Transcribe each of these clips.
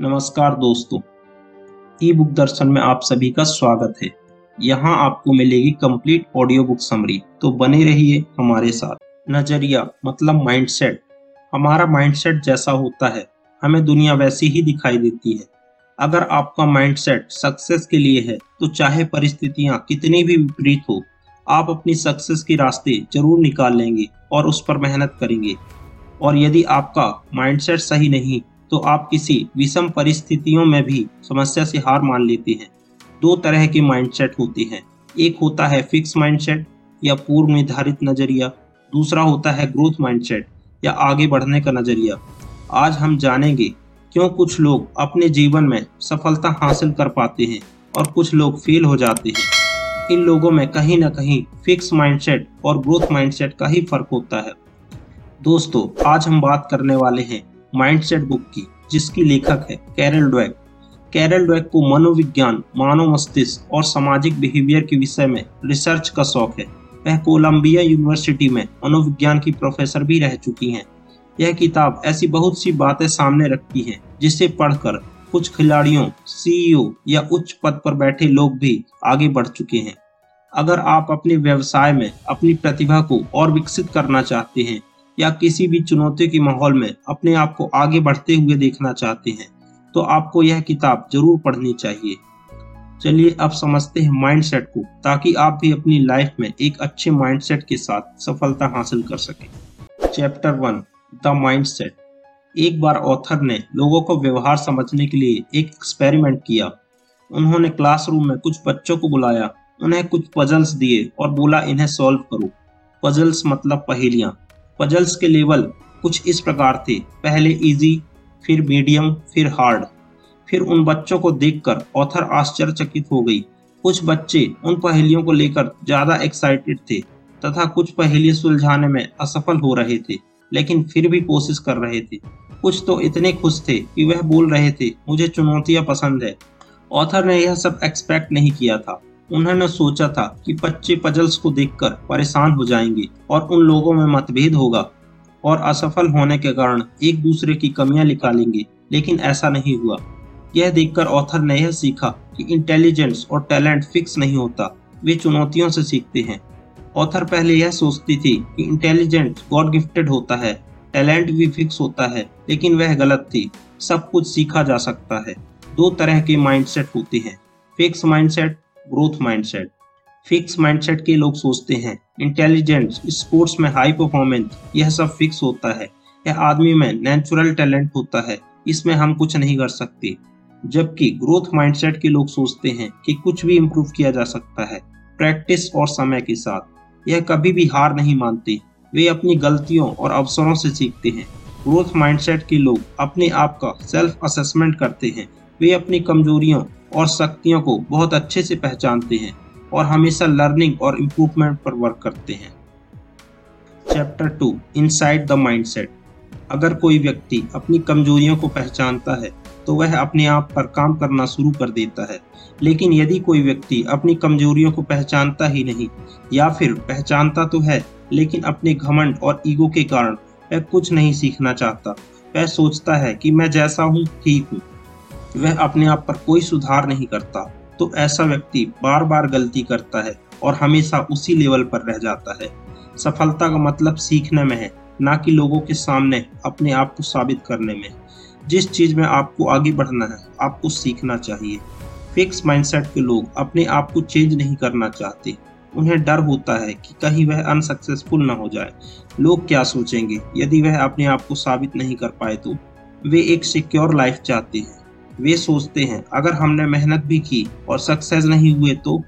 नमस्कार दोस्तों। ई बुक दर्शन में आप सभी का स्वागत है। यहाँ आपको मिलेगी कंप्लीट ऑडियो बुक समरी तो बने रहिए हमारे साथ। नज़रिया मतलब माइंडसेट हमारा माइंडसेट जैसा होता है, हमें दुनिया वैसी ही दिखाई देती है। अगर आपका माइंडसेट सक्सेस के लिए है तो चाहे परिस्थितियाँ कितनी भी विपरीत हो, आप अपनी सक्सेस के रास्ते ज़रूर निकाल लेंगे और उस पर मेहनत करेंगे। और यदि आपका माइंडसेट सही नहीं तो आप किसी विषम परिस्थितियों में भी समस्या से हार मान लेते हैं। दो तरह के माइंडसेट होते हैं। एक होता है फिक्स माइंडसेट या पूर्व निर्धारित नज़रिया। दूसरा होता है ग्रोथ माइंडसेट या आगे बढ़ने का नज़रिया। आज हम जानेंगे क्यों कुछ लोग अपने जीवन में सफलता हासिल कर पाते हैं और कुछ लोग फेल हो जाते हैं। इन लोगों में कहीं ना कहीं फिक्स माइंडसेट और ग्रोथ माइंडसेट का ही फ़र्क होता है। दोस्तों, आज हम बात करने वाले हैं माइंडसेट बुक की, जिसकी लेखक है कैरल ड्वेक कैरल ड्वेक को मनोविज्ञान, मानव मस्तिष्क और सामाजिक बिहेवियर के विषय में रिसर्च का शौक है। वह कोलंबिया यूनिवर्सिटी में मनोविज्ञान की प्रोफेसर भी रह चुकी हैं। यह किताब ऐसी बहुत सी बातें सामने रखती है, जिसे पढ़कर कुछ खिलाड़ियों सीईओ या उच्च पद पर बैठे लोग भी आगे बढ़ चुके हैं। अगर आप अपने व्यवसाय में अपनी प्रतिभा को और विकसित करना चाहते हैं या किसी भी चुनौती के माहौल में अपने आप को आगे बढ़ते हुए देखना चाहते हैं तो आपको यह किताब ज़रूर पढ़नी चाहिए। चलिए अब समझते हैं माइंडसेट को, ताकि आप भी अपनी लाइफ में एक अच्छे माइंडसेट के साथ सफलता हासिल कर सकें। चैप्टर वन द माइंडसेट एक बार ऑथर ने लोगों को व्यवहार समझने के लिए एक एक्सपेरिमेंट किया। उन्होंने क्लासरूम में कुछ बच्चों को बुलाया, उन्हें कुछ पजल्स दिए और बोला, इन्हें सॉल्व करो। पजल्स मतलब पहेलियाँ। पजल्स के लेवल कुछ इस प्रकार थे। पहले इजी फिर मीडियम फिर हार्ड फिर उन बच्चों को देखकर ऑथर आश्चर्यचकित हो गई। कुछ बच्चे उन पहेलियों को लेकर ज़्यादा एक्साइटेड थे तथा कुछ पहेलियाँ सुलझाने में असफल हो रहे थे, लेकिन फिर भी कोशिश कर रहे थे। कुछ तो इतने खुश थे कि वह बोल रहे थे, मुझे चुनौतियाँ पसंद है। ऑथर ने यह सब एक्सपेक्ट नहीं किया था। उन्होंने सोचा था कि बच्चे पजल्स को देखकर परेशान हो जाएँगे और उन लोगों में मतभेद होगा और असफल होने के कारण एक दूसरे की कमियाँ निकालेंगे, लेकिन ऐसा नहीं हुआ। यह देखकर ऑथर ने यह सीखा कि इंटेलिजेंस और टैलेंट फिक्स नहीं होता, वे चुनौतियों से सीखते हैं। ऑथर पहले यह सोचती थी कि इंटेलिजेंट गॉड गिफ्टेड होता है टैलेंट भी फिक्स होता है, लेकिन वह गलत थी। सब कुछ सीखा जा सकता है। दो तरह के माइंडसेट होते हैं। Fix mindset growth mindset fix mindset के लोग सोचते हैं। इंटेलिजेंस स्पोर्ट्स में हाई परफॉर्मेंस यह सब फिक्स होता है। यह आदमी में नेचुरल टैलेंट होता है। इसमें हम कुछ नहीं कर सकते। जबकि ग्रोथ माइंडसेट के लोग सोचते हैं कि कुछ भी इम्प्रूव किया जा सकता है प्रैक्टिस और समय के साथ। यह कभी भी हार नहीं मानते। वे अपनी गलतियों और अवसरों से सीखते हैं। ग्रोथ माइंडसेट के लोग अपने आप का सेल्फ असेसमेंट करते हैं। वे अपनी कमजोरियों और शक्तियों को बहुत अच्छे से पहचानते हैं और हमेशा लर्निंग और इम्प्रूवमेंट पर वर्क करते हैं। Chapter two inside the mindset अगर कोई व्यक्ति अपनी कमजोरियों को पहचानता है तो वह अपने आप पर काम करना शुरू कर देता है। लेकिन यदि कोई व्यक्ति अपनी कमजोरियों को पहचानता ही नहीं, या फिर पहचानता तो है, लेकिन अपने घमंड और ईगो के कारण वह कुछ नहीं सीखना चाहता, वह सोचता है कि मैं जैसा हूँ, ठीक हूँ। वह अपने आप पर कोई सुधार नहीं करता तो ऐसा व्यक्ति बार बार गलती करता है और हमेशा उसी लेवल पर रह जाता है। सफलता का मतलब सीखने में है, ना कि लोगों के सामने अपने आप को साबित करने में। जिस चीज़ में आपको आगे बढ़ना है, आपको सीखना चाहिए। फिक्स माइंडसेट के लोग अपने आप को चेंज नहीं करना चाहते। उन्हें डर होता है कि कहीं वह अनसक्सेसफुल ना हो जाए। लोग क्या सोचेंगे, यदि वह अपने आप को साबित नहीं कर पाए तो? वे एक सिक्योर लाइफ चाहते हैं। वे सोचते हैं, अगर हमने मेहनत भी की और सक्सेस नहीं हुए तो?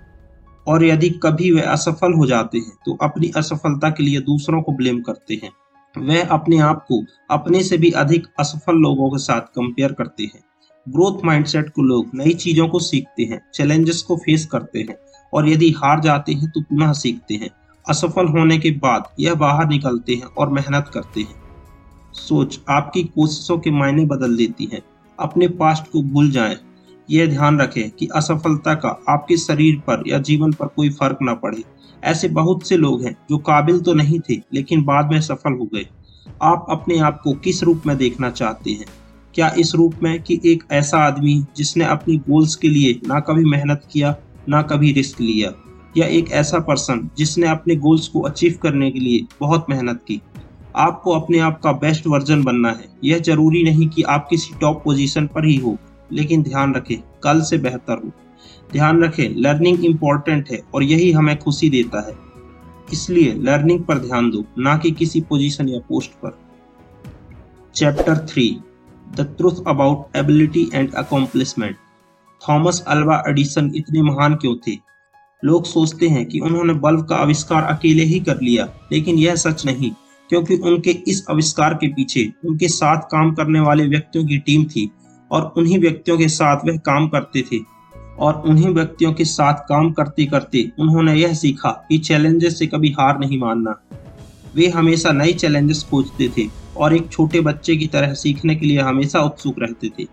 और यदि कभी वे असफल हो जाते हैं तो अपनी असफलता के लिए दूसरों को ब्लेम करते हैं। वे अपने आप को अपने से भी अधिक असफल लोगों के साथ कंपेयर करते हैं। ग्रोथ माइंडसेट को लोग नई चीज़ों को सीखते हैं चैलेंजेस को फेस करते हैं और यदि हार जाते हैं तो पुनः सीखते हैं। असफल होने के बाद यह बाहर निकलते हैं और मेहनत करते हैं। सोच, आपकी कोशिशों के मायने बदल देती है। अपने पास्ट को भूल जाएँ। यह ध्यान रखें कि असफलता का, आपके शरीर पर या जीवन पर कोई फ़र्क न पड़े। ऐसे बहुत से लोग हैं जो काबिल तो नहीं थे, लेकिन बाद में सफल हो गए। आप अपने आप को किस रूप में देखना चाहते हैं? क्या इस रूप में कि एक ऐसा आदमी जिसने अपनी गोल्स के लिए ना कभी मेहनत किया, ना कभी रिस्क लिया? या एक ऐसा पर्सन जिसने अपने गोल्स को अचीव करने के लिए बहुत मेहनत की? आपको अपने आप का बेस्ट वर्जन बनना है। यह ज़रूरी नहीं कि आप किसी टॉप पोजीशन पर ही हो, लेकिन ध्यान रखें, कल से बेहतर हो। ध्यान रखें लर्निंग इम्पोर्टेंट है और यही हमें खुशी देता है। इसलिए लर्निंग पर ध्यान दो, ना कि किसी पोजीशन या पोस्ट पर। Chapter three the truth about ability and accomplishment Thomas Alva Edison इतने महान क्यों थे? लोग सोचते हैं कि उन्होंने बल्ब का आविष्कार अकेले ही कर लिया, लेकिन यह सच नहीं। क्योंकि उनके इस आविष्कार के पीछे उनके साथ काम करने वाले व्यक्तियों की टीम थी और उन्हीं व्यक्तियों के साथ वह काम करते थे। और उन्हीं व्यक्तियों के साथ काम करते करते उन्होंने यह सीखा कि चैलेंजेस से कभी हार नहीं मानना। वे हमेशा नए चैलेंजेस खोजते थे और एक छोटे बच्चे की तरह सीखने के लिए हमेशा उत्सुक रहते थे।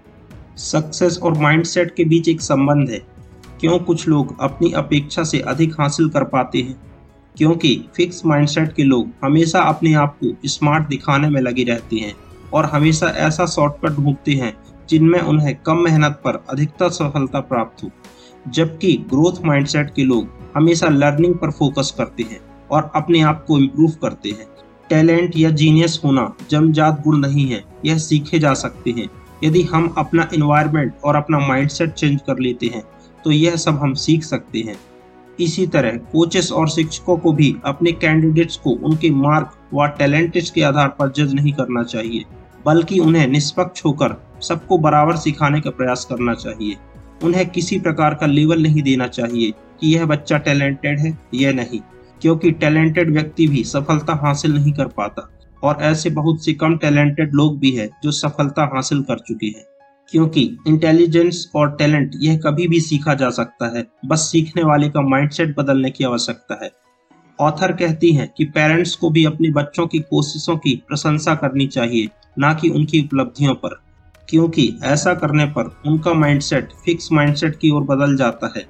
सक्सेस और माइंडसेट के बीच एक संबंध है। क्यों कुछ लोग अपनी अपेक्षा से अधिक हासिल कर पाते हैं? क्योंकि फिक्स माइंडसेट के लोग हमेशा अपने आप को स्मार्ट दिखाने में लगे रहते हैं और हमेशा ऐसा शॉर्टकट ढूंढते हैं जिनमें उन्हें कम मेहनत पर अधिकतर सफलता प्राप्त हो। जबकि ग्रोथ माइंडसेट के लोग हमेशा लर्निंग पर फोकस करते हैं और अपने आप को इम्प्रूव करते हैं। टैलेंट या जीनियस होना जमजात गुण नहीं है, यह सीखे जा सकते हैं। यदि हम अपना इन्वायरमेंट और अपना माइंडसेट चेंज कर लेते हैं तो यह सब हम सीख सकते हैं। इसी तरह कोचेस और शिक्षकों को भी अपने कैंडिडेट्स को उनके मार्क व टैलेंटेज के आधार पर जज नहीं करना चाहिए, बल्कि उन्हें निष्पक्ष होकर सबको बराबर सिखाने का प्रयास करना चाहिए। उन्हें किसी प्रकार का लेवल नहीं देना चाहिए कि यह बच्चा टैलेंटेड है यह नहीं, क्योंकि टैलेंटेड व्यक्ति भी सफलता हासिल नहीं कर पाता, और ऐसे बहुत से कम टैलेंटेड लोग भी हैं जो सफलता हासिल कर चुके हैं। क्योंकि इंटेलिजेंस और टैलेंट यह कभी भी सीखा जा सकता है। बस सीखने वाले का माइंडसेट बदलने की आवश्यकता है। ऑथर कहती हैं कि पेरेंट्स को भी अपने बच्चों की कोशिशों की प्रशंसा करनी चाहिए, ना कि उनकी उपलब्धियों पर। क्योंकि ऐसा करने पर उनका माइंडसेट फिक्स माइंडसेट की ओर बदल जाता है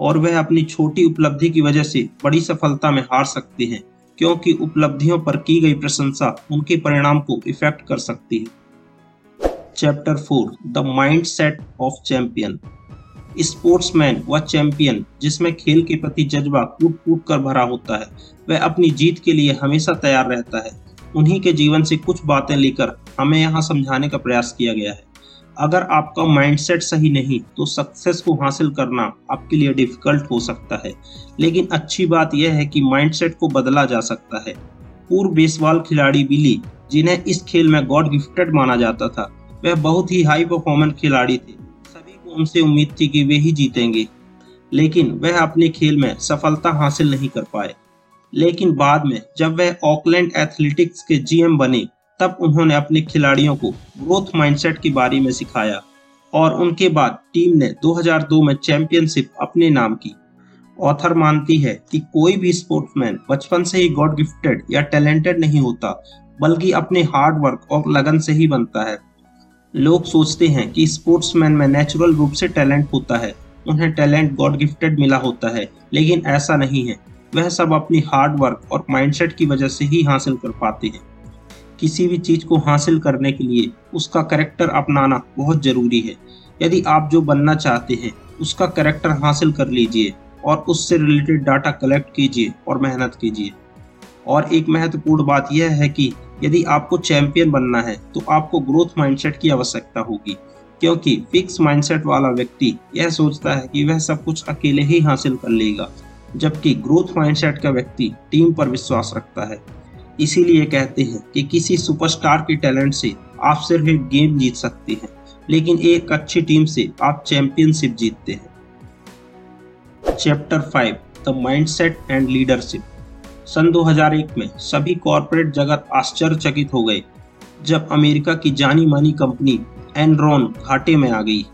और वह अपनी छोटी उपलब्धि की वजह से बड़ी सफलता में हार सकते हैं, क्योंकि उपलब्धियों पर की गई प्रशंसा उनके परिणाम को इफ़ेक्ट कर सकती है। Chapter four the mindset of champion sportsman व चैंपियन जिसमें खेल के प्रति जज्बा कूट कूट कर भरा होता है, वह अपनी जीत के लिए हमेशा तैयार रहता है। उन्हीं के जीवन से कुछ बातें लेकर हमें यहाँ समझाने का प्रयास किया गया है। अगर आपका माइंडसेट सही नहीं तो सक्सेस को हासिल करना आपके लिए डिफ़िकल्ट हो सकता है। लेकिन अच्छी बात यह है कि माइंडसेट को बदला जा सकता है। पूर्व बेसबॉल खिलाड़ी बिली जिन्हें इस खेल में गॉड गिफ्टेड माना जाता था वह बहुत ही हाई परफॉर्मेंस खिलाड़ी थे। सभी को उनसे उम्मीद थी कि वे ही जीतेंगे। लेकिन वह अपने खेल में सफलता हासिल नहीं कर पाए। लेकिन बाद में जब वह ऑकलैंड एथलेटिक्स के जीएम बने, तब उन्होंने अपने खिलाड़ियों को ग्रोथ माइंडसेट के बारे में सिखाया और उनके बाद टीम ने 2002 में चैंपियनशिप अपने नाम की। ऑथर मानती है कि कोई भी स्पोर्ट्समैन बचपन से ही गॉड गिफ्टेड या टैलेंटेड नहीं होता, बल्कि अपने हार्ड वर्क और लगन से ही बनता है। लोग सोचते हैं कि स्पोर्ट्समैन में नेचुरल रूप से टैलेंट होता है, उन्हें टैलेंट गॉड गिफ्टेड मिला होता है, लेकिन ऐसा नहीं है। वह सब अपनी हार्ड वर्क और माइंडसेट की वजह से ही हासिल कर पाते हैं। किसी भी चीज़ को हासिल करने के लिए उसका करेक्टर अपनाना बहुत ज़रूरी है। यदि आप जो बनना चाहते हैं, उसका करेक्टर हासिल कर लीजिए और उससे रिलेटेड डाटा कलेक्ट कीजिए और मेहनत कीजिए। और एक महत्वपूर्ण बात यह है कि यदि आपको चैंपियन बनना है तो आपको ग्रोथ माइंडसेट की आवश्यकता होगी। क्योंकि फिक्स माइंडसेट वाला व्यक्ति यह सोचता है कि वह सब कुछ अकेले ही हासिल कर लेगा, जबकि ग्रोथ माइंडसेट का व्यक्ति टीम पर विश्वास रखता है। इसीलिए कहते हैं कि किसी सुपरस्टार के टैलेंट से आप सिर्फ़ एक गेम जीत सकते हैं, लेकिन एक अच्छी टीम से आप चैंपियनशिप जीतते हैं। Chapter five the mindset and leadership सन 2001 में सभी कॉरपोरेट जगत आश्चर्यचकित हो गए, जब अमेरिका की जानी मानी कंपनी एनरॉन घाटे में आ गई।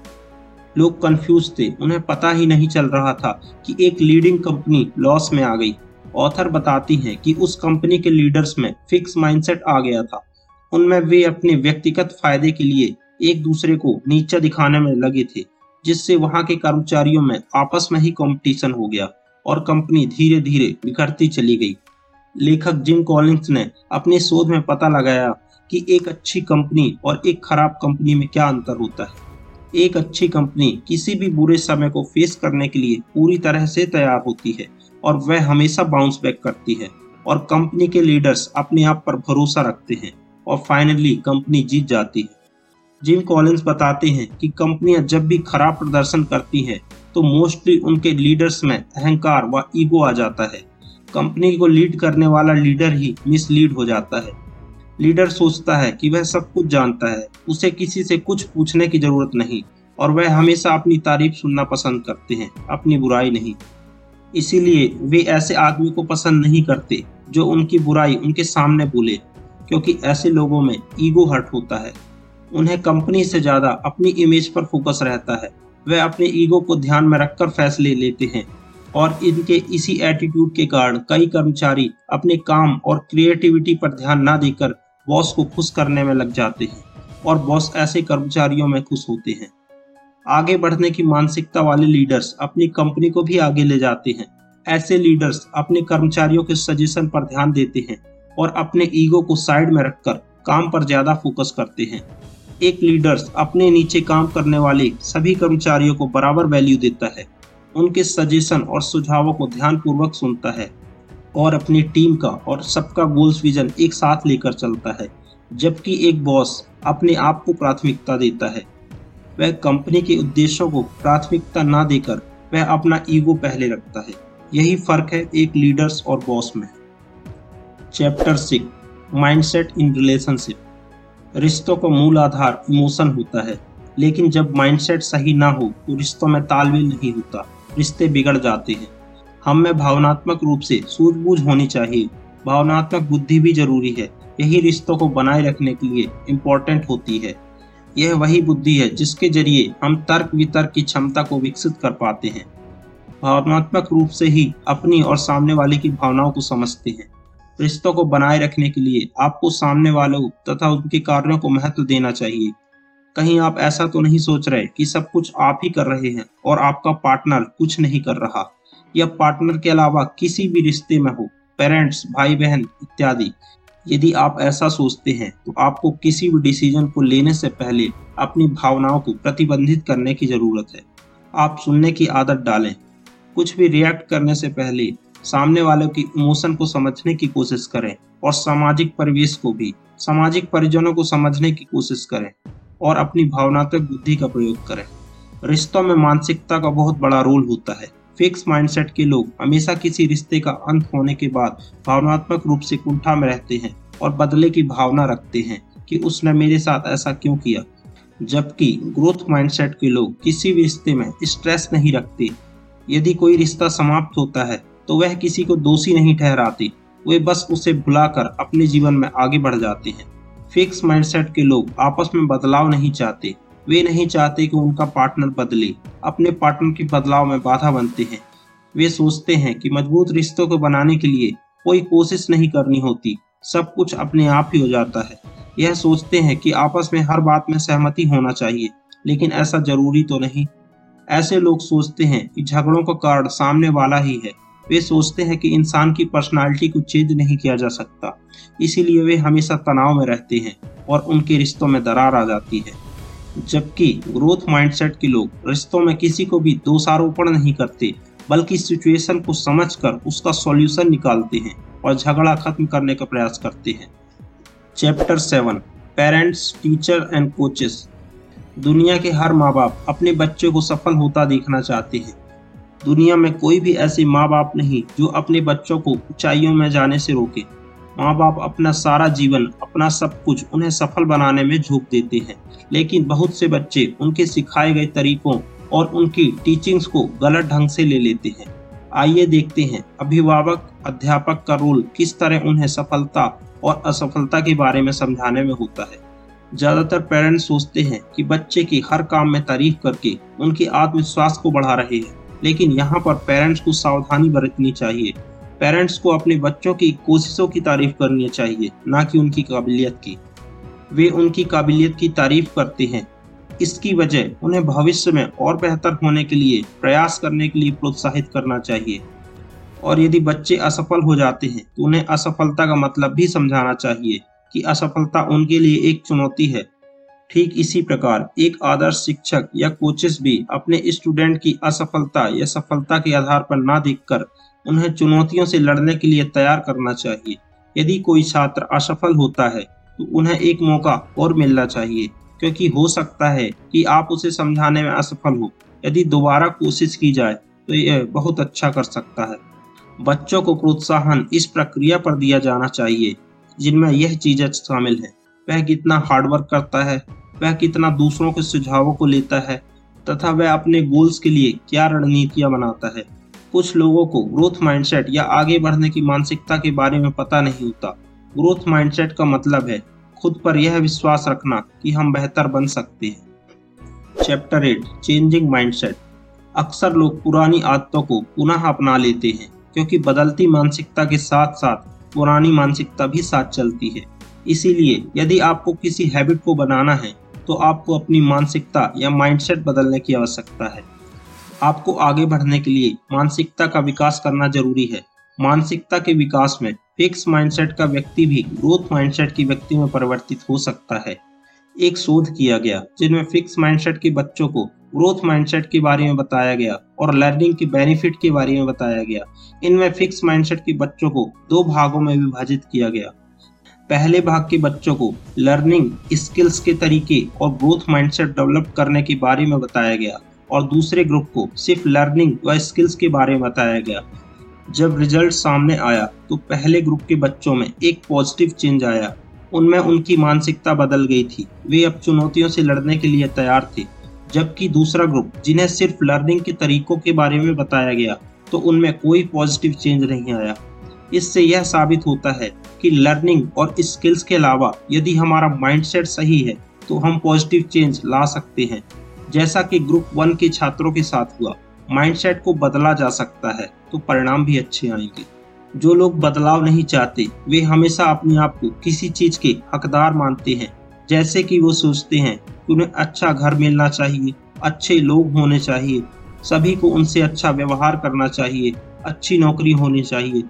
लोग कंफ्यूज थे, उन्हें पता ही नहीं चल रहा था कि एक लीडिंग कंपनी लॉस में आ गई। ऑथर बताती हैं कि उस कंपनी के लीडर्स में फिक्स माइंडसेट आ गया था। उनमें वे अपने व्यक्तिगत फ़ायदे के लिए एक दूसरे को नीचा दिखाने में लगे थे, जिससे वहाँ के कर्मचारियों में आपस में ही कंपटीशन हो गया। और कंपनी धीरे धीरे बिखरती चली गई। लेखक जिम कॉलिंस ने अपने शोध में पता लगाया कि एक अच्छी कंपनी और एक खराब कंपनी में क्या अंतर होता है। एक अच्छी कंपनी किसी भी बुरे समय को फेस करने के लिए पूरी तरह से तैयार होती है और वह हमेशा बाउंस बैक करती है और कंपनी के लीडर्स अपने आप पर भरोसा रखते हैं और फाइनली कंपनी जीत जाती है। जिम कॉलिंस बताते हैं कि कंपनियाँ जब भी खराब प्रदर्शन करती हैं तो मोस्टली उनके लीडर्स में अहंकार व ईगो आ जाता है। कंपनी को लीड करने वाला लीडर ही मिसलीड हो जाता है। लीडर सोचता है कि वह सब कुछ जानता है, उसे किसी से कुछ पूछने की ज़रूरत नहीं, और वह हमेशा अपनी तारीफ़ सुनना पसंद करते हैं, अपनी बुराई नहीं। इसीलिए वे ऐसे आदमी को पसंद नहीं करते, जो उनकी बुराई उनके सामने बोले, क्योंकि ऐसे लोगों में ईगो हर्ट होता है। उन्हें कंपनी से ज़्यादा अपनी इमेज पर फोकस रहता है। वे अपने ईगो को ध्यान में रखकर फैसले लेते हैं और इनके इसी एटीट्यूड के कारण कई कर्मचारी अपने काम और क्रिएटिविटी पर ध्यान न देकर बॉस को खुश करने में लग जाते हैं और बॉस ऐसे कर्मचारियों में खुश होते हैं। आगे बढ़ने की मानसिकता वाले लीडर्स अपनी कंपनी को भी आगे ले जाते हैं। ऐसे लीडर्स अपने कर्मचारियों के सजेशन पर ध्यान देते हैं और अपने ईगो को साइड में रखकर काम पर ज़्यादा फोकस करते हैं। एक लीडर्स अपने नीचे काम करने वाले सभी कर्मचारियों को बराबर वैल्यू देता है। उनके सजेशन और सुझावों को ध्यानपूर्वक सुनता है और अपनी टीम का और सबका गोल्स विजन एक साथ लेकर चलता है, जबकि एक बॉस अपने आप को प्राथमिकता देता है। वह कंपनी के उद्देश्यों को प्राथमिकता ना देकर वह अपना ईगो पहले रखता है। यही फ़र्क है एक लीडर्स और बॉस में। Chapter six mindset in relationship रिश्तों का मूल आधार इमोशन होता है। लेकिन जब माइंडसेट सही ना हो तो रिश्तों में तालमेल नहीं होता। रिश्ते बिगड़ जाते हैं। हम में भावनात्मक रूप से सूझबूझ होनी चाहिए। भावनात्मक बुद्धि भी ज़रूरी है। यही रिश्तों को बनाए रखने के लिए इम्पोर्टेंट होती है। यह वही बुद्धि है जिसके ज़रिए हम तर्क वितर्क की क्षमता को विकसित कर पाते हैं। भावनात्मक रूप से ही अपनी और सामने वाले की भावनाओं को समझते हैं। रिश्तों को बनाए रखने के लिए आपको सामने वालों तथा उनके कार्यों को महत्व देना चाहिए। कहीं आप ऐसा तो नहीं सोच रहे कि सब कुछ आप ही कर रहे हैं और आपका पार्टनर कुछ नहीं कर रहा। या पार्टनर के अलावा किसी भी रिश्ते में हो, पेरेंट्स भाई बहन इत्यादि। यदि आप ऐसा सोचते हैं तो आपको किसी भी डिसीज़न को लेने से पहले अपनी भावनाओं को प्रतिबंधित करने की ज़रूरत है। आप सुनने की आदत डालें। कुछ भी रिएक्ट करने से पहले सामने वालों की इमोशन को समझने की कोशिश करें और सामाजिक परिवेश को भी, सामाजिक परिजनों को समझने की कोशिश करें और अपनी भावनात्मक बुद्धि का प्रयोग करें। रिश्तों में मानसिकता का बहुत बड़ा रोल होता है। फिक्स माइंडसेट के लोग हमेशा किसी रिश्ते का अंत होने के बाद भावनात्मक रूप से कुंठा में रहते हैं और बदले की भावना रखते हैं कि उसने मेरे साथ ऐसा क्यों किया। जबकि ग्रोथ माइंडसेट के लोग किसी भी रिश्ते में स्ट्रेस नहीं रखते। यदि कोई रिश्ता समाप्त होता है तो वह किसी को दोषी नहीं ठहराते। वे बस उसे भुलाकर अपने जीवन में आगे बढ़ जाते हैं। फिक्स माइंडसेट के लोग आपस में बदलाव नहीं चाहते। वे नहीं चाहते कि उनका पार्टनर बदले। अपने पार्टनर के बदलाव में बाधा बनते हैं। वे सोचते हैं कि मज़बूत रिश्तों को बनाने के लिए कोई कोशिश नहीं करनी होती। सब कुछ अपने आप ही हो जाता है। यह सोचते हैं कि आपस में हर बात में सहमति होना चाहिए, लेकिन ऐसा ज़रूरी तो नहीं। ऐसे लोग सोचते हैं कि झगड़ों का कारण सामने वाला ही है। वे सोचते हैं कि इंसान की पर्सनालिटी को चेंज नहीं किया जा सकता। इसीलिए वे हमेशा तनाव में रहते हैं और उनके रिश्तों में दरार आ जाती है। जबकि ग्रोथ माइंडसेट के लोग रिश्तों में किसी को भी दोषारोपण नहीं करते, बल्कि सिचुएशन को समझकर उसका सॉल्यूशन निकालते हैं और झगड़ा खत्म करने का प्रयास करते हैं। Chapter seven parents teacher and coaches दुनिया के हर माँ बाप अपने बच्चों को सफल होता देखना चाहते हैं। दुनिया में कोई भी ऐसे माँ बाप नहीं जो अपने बच्चों को ऊंचाइयों में जाने से रोके। माँ बाप अपना सारा जीवन, अपना सब कुछ उन्हें सफल बनाने में झोंक देते हैं। लेकिन बहुत से बच्चे उनके सिखाए गए तरीकों और उनकी टीचिंग्स को गलत ढंग से ले लेते हैं। आइए देखते हैं अभिभावक, अध्यापक का रोल किस तरह उन्हें सफलता और असफलता के बारे में समझाने में होता है। ज़्यादातर पेरेंट्स सोचते हैं कि बच्चे की हर काम में तारीफ़ करके उनके आत्मविश्वास को बढ़ा रहे हैं। लेकिन यहाँ पर पेरेंट्स को सावधानी बरतनी चाहिए। पेरेंट्स को अपने बच्चों की कोशिशों की तारीफ़ करनी चाहिए, ना कि उनकी काबिलियत की। वे उनकी काबिलियत की तारीफ़ करते हैं। इसकी वजह उन्हें भविष्य में और बेहतर होने के लिए, प्रयास करने के लिए प्रोत्साहित करना चाहिए। और यदि बच्चे असफल हो जाते हैं तो उन्हें असफलता का मतलब भी समझाना चाहिए कि असफलता उनके लिए एक चुनौती है। ठीक इसी प्रकार एक आदर्श शिक्षक या कोचेस भी अपने स्टूडेंट की असफलता या सफलता के आधार पर ना देखकर उन्हें चुनौतियों से लड़ने के लिए तैयार करना चाहिए। यदि कोई छात्र असफल होता है तो उन्हें एक मौका और मिलना चाहिए, क्योंकि हो सकता है कि आप उसे समझाने में असफल हो। यदि दोबारा कोशिश की जाए तो यह बहुत अच्छा कर सकता है। बच्चों को प्रोत्साहन इस प्रक्रिया पर दिया जाना चाहिए, जिनमें यह चीज़ें शामिल है। वह कितना हार्डवर्क करता है वह कितना दूसरों के सुझावों को लेता है तथा वह अपने गोल्स के लिए क्या रणनीतियाँ बनाता है। कुछ लोगों को ग्रोथ माइंडसेट या आगे बढ़ने की मानसिकता के बारे में पता नहीं होता। ग्रोथ माइंडसेट का मतलब है, खुद पर यह विश्वास रखना कि हम बेहतर बन सकते हैं। चैप्टर एट चेंजिंग माइंडसेट अक्सर लोग पुरानी आदतों को पुनः अपना लेते हैं, क्योंकि बदलती मानसिकता के साथ साथ पुरानी मानसिकता भी साथ चलती है। इसीलिए यदि आपको किसी हैबिट को बनाना है तो आपको अपनी मानसिकता या माइंडसेट बदलने की आवश्यकता है। आपको आगे बढ़ने के लिए मानसिकता का विकास करना ज़रूरी है। मानसिकता के विकास में फिक्स माइंडसेट का व्यक्ति भी ग्रोथ माइंडसेट की व्यक्ति में परिवर्तित हो सकता है। एक शोध किया गया, जिनमें फिक्स माइंडसेट के बच्चों को ग्रोथ माइंडसेट के बारे में बताया गया और लर्निंग के बेनिफिट के बारे में बताया गया। इनमें फिक्स माइंडसेट के बच्चों को दो भागों में विभाजित किया गया। पहले भाग के बच्चों को लर्निंग स्किल्स के तरीके और ग्रोथ माइंडसेट डेवलप करने के बारे में बताया गया और दूसरे ग्रुप को सिर्फ़ लर्निंग व स्किल्स के बारे में बताया गया। जब रिज़ल्ट सामने आया तो पहले ग्रुप के बच्चों में एक पॉजिटिव चेंज आया। उनमें उनकी मानसिकता बदल गई थी। वे अब चुनौतियों से लड़ने के लिए तैयार थे। जबकि दूसरा ग्रुप जिन्हें सिर्फ़ लर्निंग के तरीकों के बारे में बताया गया तो उनमें कोई पॉजिटिव चेंज नहीं आया। इससे यह साबित होता है कि लर्निंग और स्किल्स के अलावा यदि हमारा माइंडसेट सही है तो हम पॉजिटिव चेंज ला सकते हैं। जैसा कि ग्रुप वन के छात्रों के साथ हुआ माइंडसेट को बदला जा सकता है तो परिणाम भी अच्छे आएँगे। जो लोग बदलाव नहीं चाहते, वे हमेशा अपने आप को किसी चीज़ के हकदार मानते हैं, जैसे कि वो सोचते हैं कि उन्हें अच्छा घर मिलना चाहिए, अच्छे लोग होने चाहिए, सभी को उनसे अच्छा व्यवहार करना चाहिए, अच्छी नौकरी होनी चाहिए।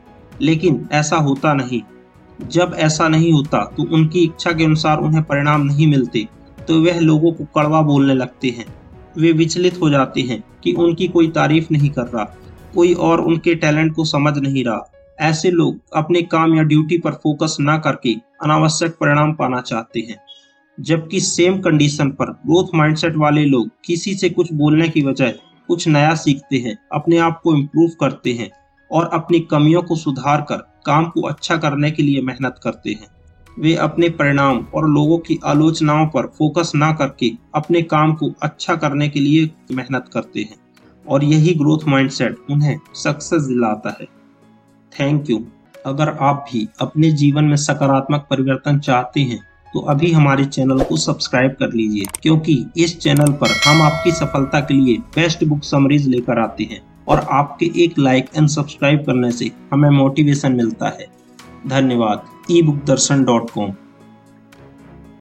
लेकिन ऐसा होता नहीं। जब ऐसा नहीं होता तो उनकी इच्छा के अनुसार उन्हें परिणाम नहीं मिलते तो वह लोगों को कड़वा बोलने लगते हैं। वे विचलित हो जाते हैं कि उनकी कोई तारीफ़ नहीं कर रहा, कोई और उनके टैलेंट को समझ नहीं रहा। ऐसे लोग अपने काम या ड्यूटी पर फोकस ना करके अनावश्यक परिणाम पाना चाहते हैं। जबकि सेम कंडीशन पर ग्रोथ माइंडसेट वाले लोग किसी से कुछ बोलने की बजाय कुछ नया सीखते हैं, अपने आप को इम्प्रूव करते हैं। और अपनी कमियों को सुधार कर काम को अच्छा करने के लिए मेहनत करते हैं। वे अपने परिणाम और लोगों की आलोचनाओं पर फोकस ना करके अपने काम को अच्छा करने के लिए मेहनत करते हैं और यही ग्रोथ माइंडसेट उन्हें सक्सेस दिलाता है। थैंक यू अगर आप भी अपने जीवन में सकारात्मक परिवर्तन चाहते हैं तो अभी हमारे चैनल को सब्सक्राइब कर लीजिए, क्योंकि इस चैनल पर हम आपकी सफलता के लिए बेस्ट बुक समरीज लेकर आते हैं। और आपके एक लाइक एंड सब्सक्राइब करने से हमें मोटिवेशन मिलता है। धन्यवाद। E book Darshan dot com